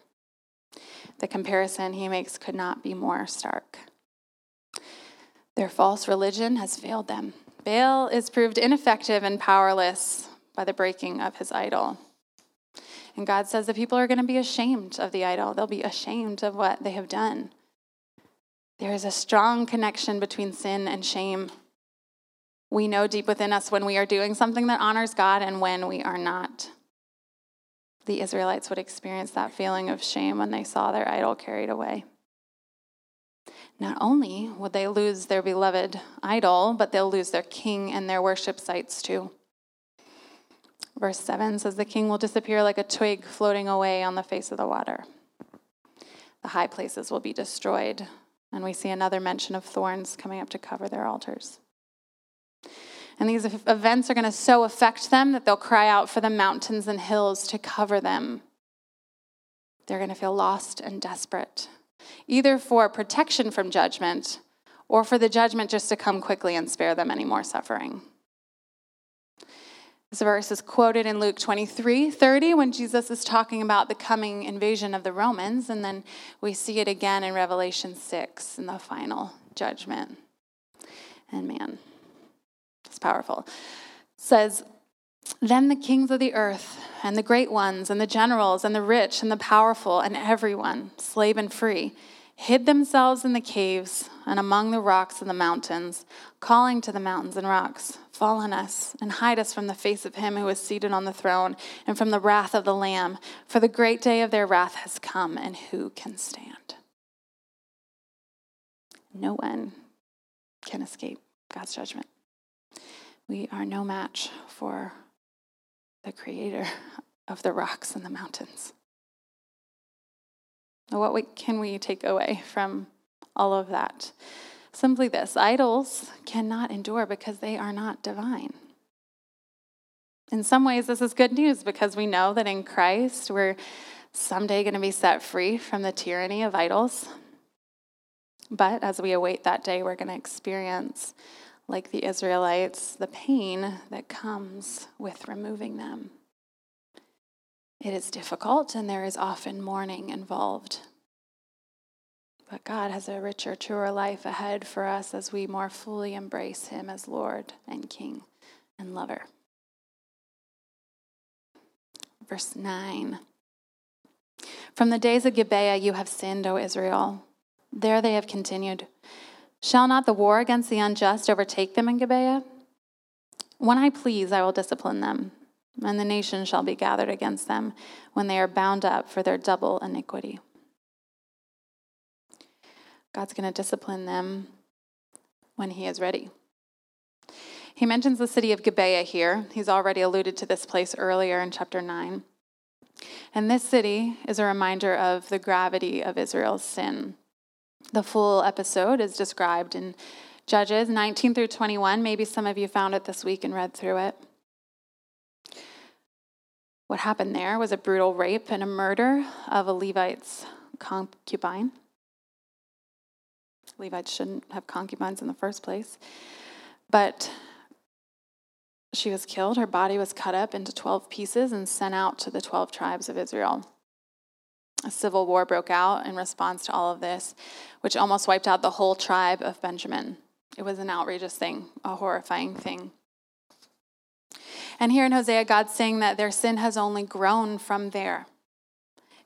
The comparison he makes could not be more stark. Their false religion has failed them. Baal is proved ineffective and powerless by the breaking of his idol. And God says the people are going to be ashamed of the idol. They'll be ashamed of what they have done. There is a strong connection between sin and shame. We know deep within us when we are doing something that honors God and when we are not the Israelites would experience that feeling of shame when they saw their idol carried away. Not only would they lose their beloved idol, but they'll lose their king and their worship sites too. Verse 7 says, The king will disappear like a twig floating away on the face of the water. The high places will be destroyed. And we see another mention of thorns coming up to cover their altars. And these events are going to so affect them that they'll cry out for the mountains and hills to cover them. They're going to feel lost and desperate, either for protection from judgment or for the judgment just to come quickly and spare them any more suffering. This verse is quoted in Luke 23 30 when Jesus is talking about the coming invasion of the Romans, and then we see it again in Revelation 6 in the final judgment. And man, it's powerful. says, Then the kings of the earth, and the great ones, and the generals, and the rich, and the powerful, and everyone, slave and free, hid themselves in the caves and among the rocks and the mountains, calling to the mountains and rocks, Fall on us, and hide us from the face of him who is seated on the throne, and from the wrath of the Lamb, for the great day of their wrath has come, and who can stand? No one can escape God's judgment. We are no match for the creator of the rocks and the mountains. What can we take away from all of that? Simply this idols cannot endure because they are not divine. In some ways, this is good news because we know that in Christ we're someday going to be set free from the tyranny of idols. But as we await that day, we're going to experience like the Israelites, the pain that comes with removing them. It is difficult and there is often mourning involved. But God has a richer, truer life ahead for us as we more fully embrace Him as Lord and King and lover. Verse 9 From the days of Gibeah you have sinned, O Israel. There they have continued. Shall not the war against the unjust overtake them in Gibeah? When I please, I will discipline them, and the nation shall be gathered against them when they are bound up for their double iniquity. God's going to discipline them when He is ready. He mentions the city of Gibeah here. He's already alluded to this place earlier in chapter 9. And this city is a reminder of the gravity of Israel's sin. The full episode is described in Judges 19 through 21. Maybe some of you found it this week and read through it. What happened there was a brutal rape and a murder of a Levite's concubine. Levites shouldn't have concubines in the first place. But she was killed. Her body was cut up into 12 pieces and sent out to the 12 tribes of Israel. A civil war broke out in response to all of this, which almost wiped out the whole tribe of Benjamin. It was an outrageous thing, a horrifying thing. And here in Hosea, God's saying that their sin has only grown from there.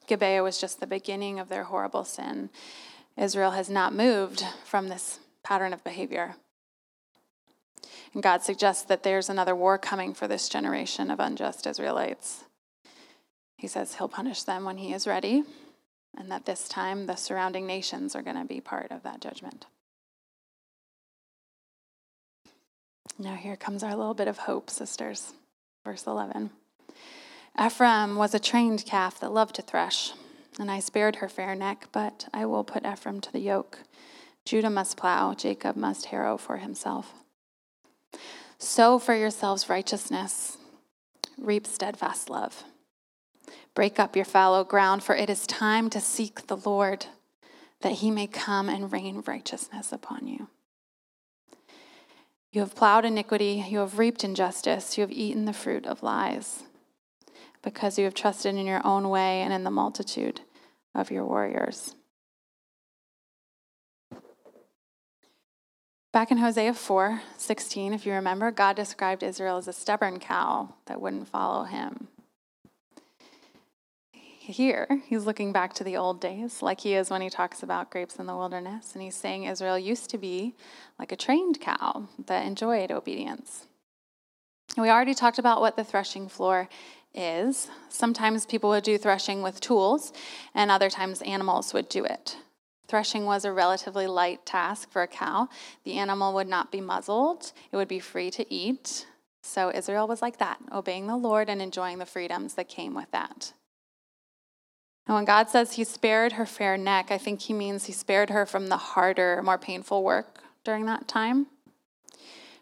Gibeah was just the beginning of their horrible sin. Israel has not moved from this pattern of behavior. And God suggests that there's another war coming for this generation of unjust Israelites. He says he'll punish them when he is ready, and that this time the surrounding nations are going to be part of that judgment. Now, here comes our little bit of hope, sisters. Verse 11 Ephraim was a trained calf that loved to thresh, and I spared her fair neck, but I will put Ephraim to the yoke. Judah must plow, Jacob must harrow for himself. Sow for yourselves righteousness, reap steadfast love. Break up your fallow ground, for it is time to seek the Lord, that he may come and rain righteousness upon you. You have plowed iniquity, you have reaped injustice, you have eaten the fruit of lies, because you have trusted in your own way and in the multitude of your warriors. Back in Hosea 4 16, if you remember, God described Israel as a stubborn cow that wouldn't follow him. Here, he's looking back to the old days, like he is when he talks about grapes in the wilderness, and he's saying Israel used to be like a trained cow that enjoyed obedience. We already talked about what the threshing floor is. Sometimes people would do threshing with tools, and other times animals would do it. Threshing was a relatively light task for a cow. The animal would not be muzzled, it would be free to eat. So Israel was like that, obeying the Lord and enjoying the freedoms that came with that. And when God says he spared her fair neck, I think he means he spared her from the harder, more painful work during that time.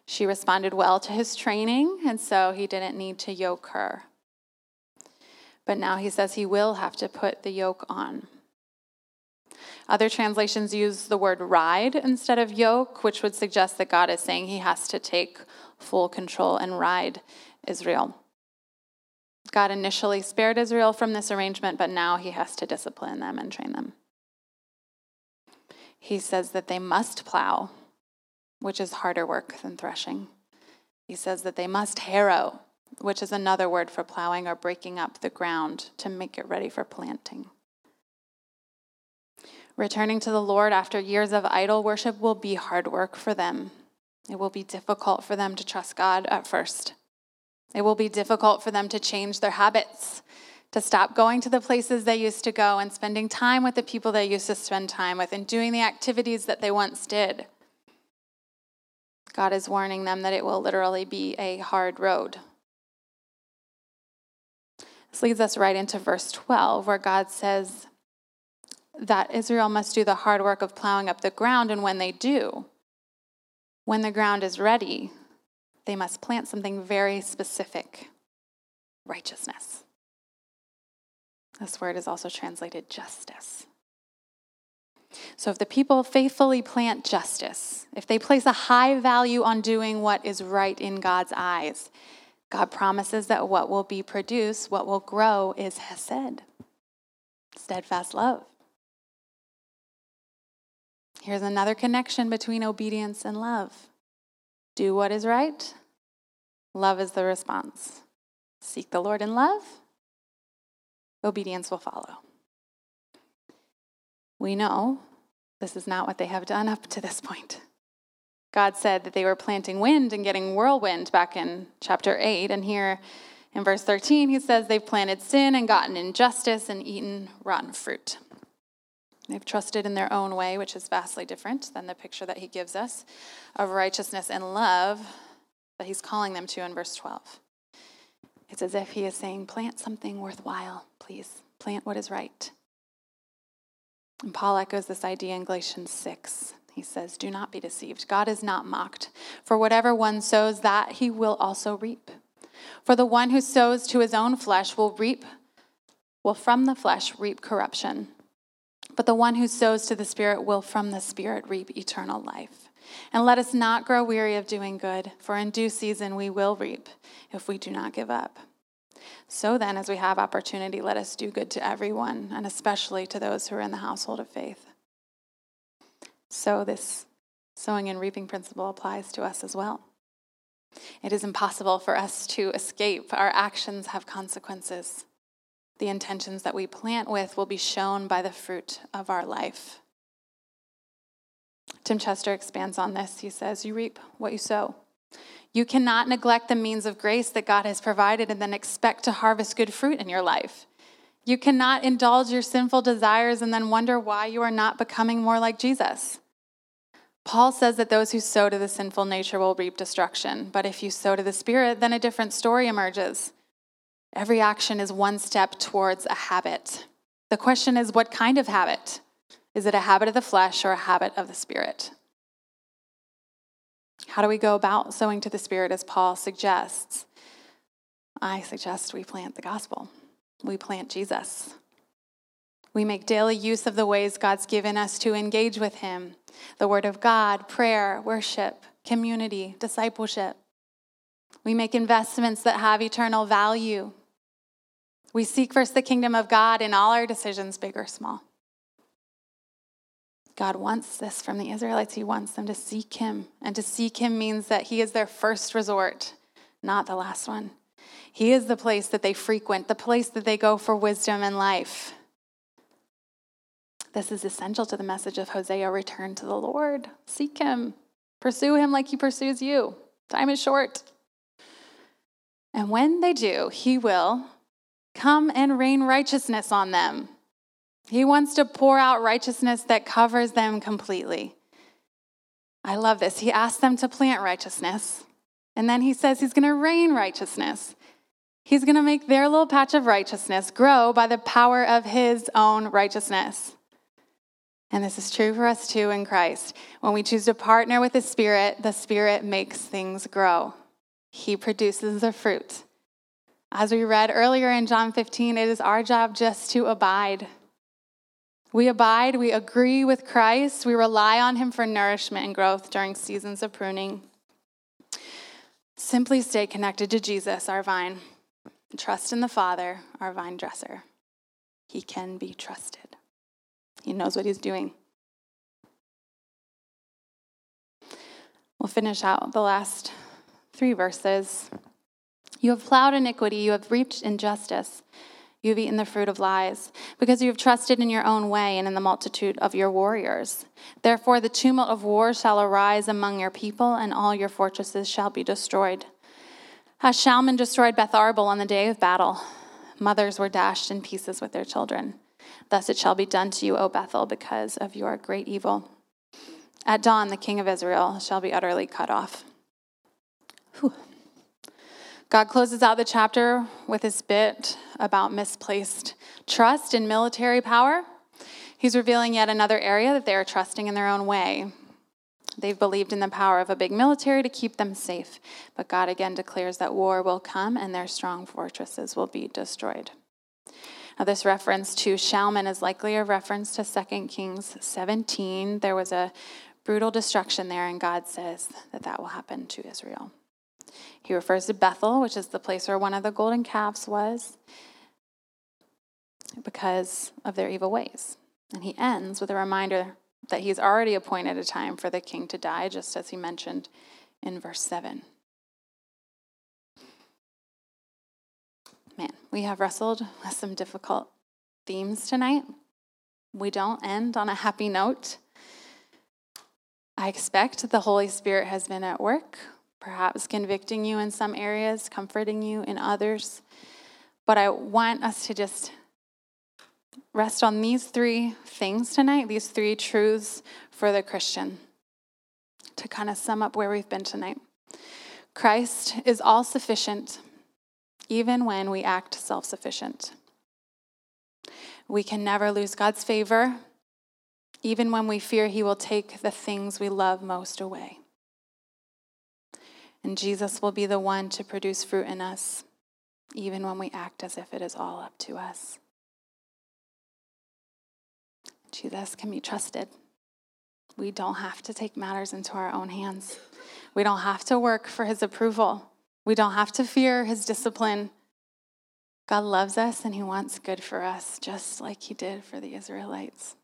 She responded well to his training, and so he didn't need to yoke her. But now he says he will have to put the yoke on. Other translations use the word ride instead of yoke, which would suggest that God is saying he has to take full control and ride Israel. God initially spared Israel from this arrangement, but now he has to discipline them and train them. He says that they must plow, which is harder work than threshing. He says that they must harrow, which is another word for plowing or breaking up the ground to make it ready for planting. Returning to the Lord after years of idol worship will be hard work for them. It will be difficult for them to trust God at first. It will be difficult for them to change their habits, to stop going to the places they used to go and spending time with the people they used to spend time with and doing the activities that they once did. God is warning them that it will literally be a hard road. This leads us right into verse 12, where God says, that Israel must do the hard work of plowing up the ground, and when they do, when the ground is ready, they must plant something very specific righteousness. This word is also translated justice. So, if the people faithfully plant justice, if they place a high value on doing what is right in God's eyes, God promises that what will be produced, what will grow, is Hesed, steadfast love. Here's another connection between obedience and love do what is right, love is the response. Seek the Lord in love, obedience will follow. We know this is not what they have done up to this point. God said that they were planting wind and getting whirlwind back in chapter 8. And here in verse 13, he says they've planted sin and gotten injustice and eaten rotten fruit. They've trusted in their own way, which is vastly different than the picture that he gives us of righteousness and love that he's calling them to in verse 12. It's as if he is saying, Plant something worthwhile, please. Plant what is right. And Paul echoes this idea in Galatians 6. He says, Do not be deceived. God is not mocked. For whatever one sows, that he will also reap. For the one who sows to his own flesh will reap, will from the flesh reap corruption but the one who sows to the Spirit will from the Spirit reap eternal life. And let us not grow weary of doing good, for in due season we will reap if we do not give up. So then, as we have opportunity, let us do good to everyone, and especially to those who are in the household of faith. So, this sowing and reaping principle applies to us as well. It is impossible for us to escape. Our actions have consequences. The intentions that we plant with will be shown by the fruit of our life. Tim Chester expands on this. He says, You reap what you sow. You cannot neglect the means of grace that God has provided and then expect to harvest good fruit in your life. You cannot indulge your sinful desires and then wonder why you are not becoming more like Jesus. Paul says that those who sow to the sinful nature will reap destruction, but if you sow to the Spirit, then a different story emerges. Every action is one step towards a habit. The question is, what kind of habit? Is it a habit of the flesh or a habit of the Spirit? How do we go about sowing to the Spirit as Paul suggests? I suggest we plant the gospel, we plant Jesus. We make daily use of the ways God's given us to engage with Him the Word of God, prayer, worship, community, discipleship. We make investments that have eternal value. We seek first the kingdom of God in all our decisions, big or small. God wants this from the Israelites. He wants them to seek Him. And to seek Him means that He is their first resort, not the last one. He is the place that they frequent, the place that they go for wisdom and life. This is essential to the message of Hosea return to the Lord, seek Him, pursue Him like He pursues you. Time is short. And when they do, He will come and rain righteousness on them. He wants to pour out righteousness that covers them completely. I love this. He asks them to plant righteousness, and then he says he's going to rain righteousness. He's going to make their little patch of righteousness grow by the power of his own righteousness. And this is true for us too in Christ. When we choose to partner with the Spirit, the Spirit makes things grow. He produces the fruit. As we read earlier in John 15, it is our job just to abide. We abide, we agree with Christ, we rely on Him for nourishment and growth during seasons of pruning. Simply stay connected to Jesus, our vine. Trust in the Father, our vine dresser. He can be trusted, He knows what He's doing. We'll finish out the last three verses. You have plowed iniquity, you have reaped injustice. You have eaten the fruit of lies, because you have trusted in your own way and in the multitude of your warriors. Therefore, the tumult of war shall arise among your people, and all your fortresses shall be destroyed. As Shalman destroyed Beth Arbel on the day of battle, mothers were dashed in pieces with their children. Thus it shall be done to you, O Bethel, because of your great evil. At dawn, the king of Israel shall be utterly cut off. Whew. God closes out the chapter with this bit about misplaced trust in military power. He's revealing yet another area that they are trusting in their own way. They've believed in the power of a big military to keep them safe, but God again declares that war will come and their strong fortresses will be destroyed. Now, this reference to Shalman is likely a reference to 2 Kings 17. There was a brutal destruction there, and God says that that will happen to Israel. He refers to Bethel, which is the place where one of the golden calves was, because of their evil ways. And he ends with a reminder that he's already appointed a time for the king to die, just as he mentioned in verse 7. Man, we have wrestled with some difficult themes tonight. We don't end on a happy note. I expect the Holy Spirit has been at work perhaps convicting you in some areas, comforting you in others. But I want us to just rest on these three things tonight, these three truths for the Christian, to kind of sum up where we've been tonight. Christ is all sufficient, even when we act self sufficient. We can never lose God's favor, even when we fear He will take the things we love most away. And Jesus will be the one to produce fruit in us, even when we act as if it is all up to us. Jesus can be trusted. We don't have to take matters into our own hands. We don't have to work for his approval. We don't have to fear his discipline. God loves us and he wants good for us, just like he did for the Israelites.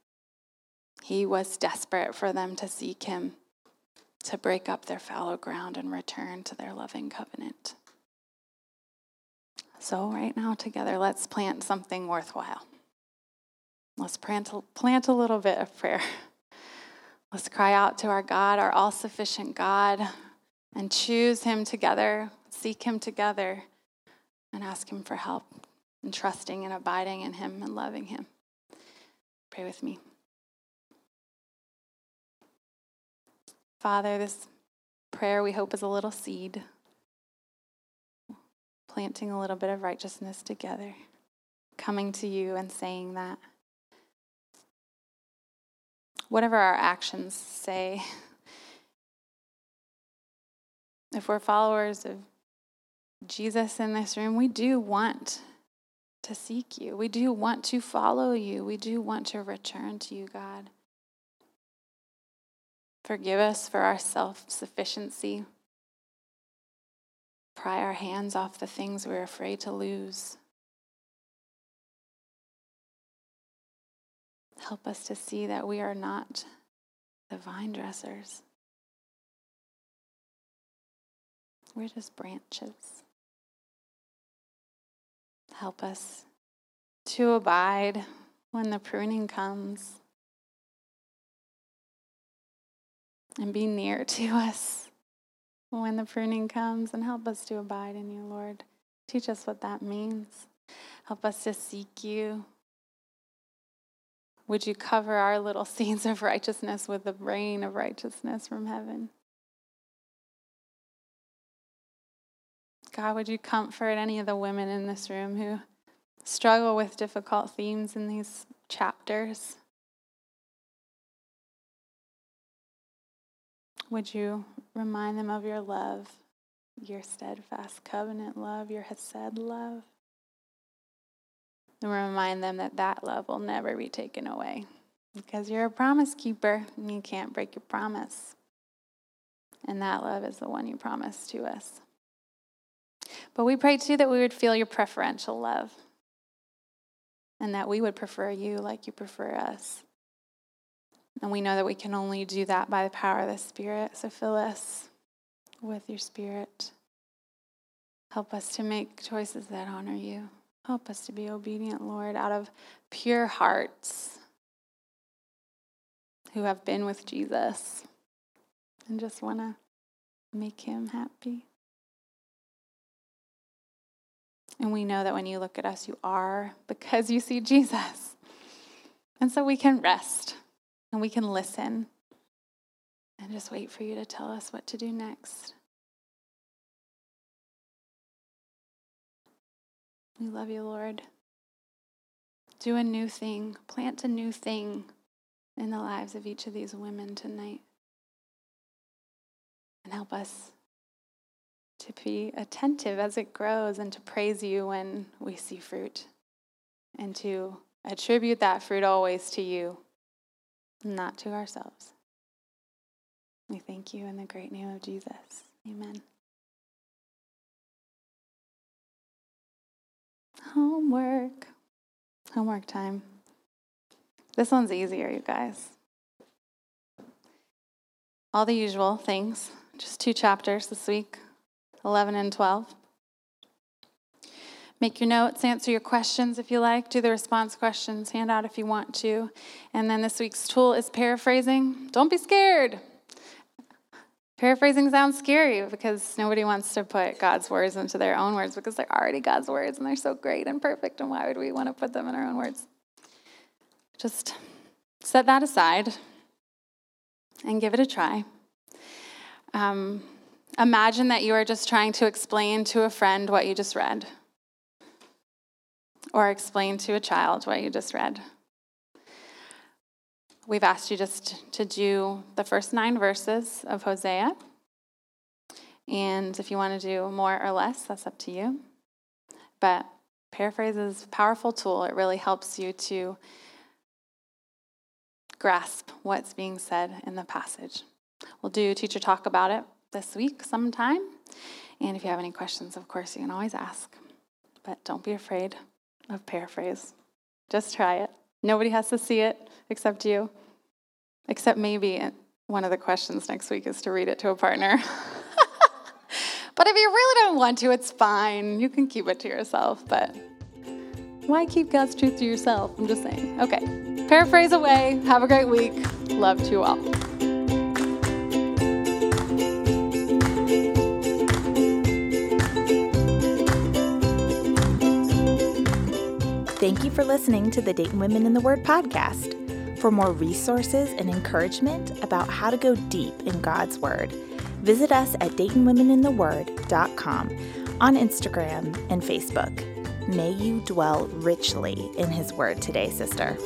He was desperate for them to seek him to break up their fallow ground and return to their loving covenant. So, right now, together, let's plant something worthwhile. Let's plant a, plant a little bit of prayer. (laughs) Let's cry out to our God, our all sufficient God, and choose Him together, seek Him together, and ask Him for help, and trusting and abiding in Him and loving Him. Pray with me. Father, this prayer we hope is a little seed, planting a little bit of righteousness together, coming to you and saying that whatever our actions say, if we're followers of Jesus in this room, we do want to seek you. We do want to follow you. We do want to return to you, God. Forgive us for our self sufficiency. Pry our hands off the things we're afraid to lose. Help us to see that we are not the vine dressers. We're just branches. Help us to abide when the pruning comes and be near to us when the pruning comes and help us to abide in you, Lord. Teach us what that means. Help us to seek you. Would you cover our little (laughs) seeds of righteousness with the rain of righteousness from heaven? God, would you comfort any of the women in this room who struggle with difficult themes in these chapters? Would you remind them of your love, your steadfast covenant love, your Hesed love? And remind them that that love will never be taken away because you're a promise keeper and you can't break your promise. And that love is the one you promised to us. But we pray too that we would feel your preferential love and that we would prefer you like you prefer us. And we know that we can only do that by the power of the Spirit. So fill us with your Spirit. Help us to make choices that honor you. Help us to be obedient, Lord, out of pure hearts who have been with Jesus and just want to make him happy. And we know that when you look at us, you are because you see Jesus. And so we can rest and we can listen and just wait for you to tell us what to do next. We love you, Lord. Do a new thing, plant a new thing in the lives of each of these women tonight. And help us to be attentive as it grows and to praise you when we see fruit and to attribute that fruit always to you not to ourselves. We thank you in the great name of Jesus. Amen. Homework. Homework time. This one's easier, you guys. All the usual things, just two chapters this week 11 and 12. Make your notes, answer your questions if you like, do the response questions, hand out if you want to. And then this week's tool is paraphrasing. Don't be scared. Paraphrasing sounds scary because nobody wants to put God's words into their own words because they're already God's words and they're so great and perfect, and why would we want to put them in our own words? Just set that aside and give it a try. Um, imagine that you are just trying to explain to a friend what you just read or explain to a child what you just read. We've asked you just to do the first nine verses of Hosea. And if you want to do more or less, that's up to you. But paraphrase is a powerful tool. It really helps you to grasp what's being said in the passage. We'll do teacher talk about it this week sometime. And if you have any questions, of course, you can always ask. But don't be afraid of paraphrase. Just try it. Nobody has to see it except you. Except maybe one of the questions next week is to read it to a partner. (laughs) but if you really don't want to, it's fine. You can keep it to yourself, but why keep God's truth to yourself? I'm just saying. Okay, paraphrase away. Have a great week. Love to you all. Thank you for listening to the Dayton Women in the Word podcast. For more resources and encouragement about how to go deep in God's Word, visit us at DaytonWomenInTheWord.com on Instagram and Facebook. May you dwell richly in His Word today, sister.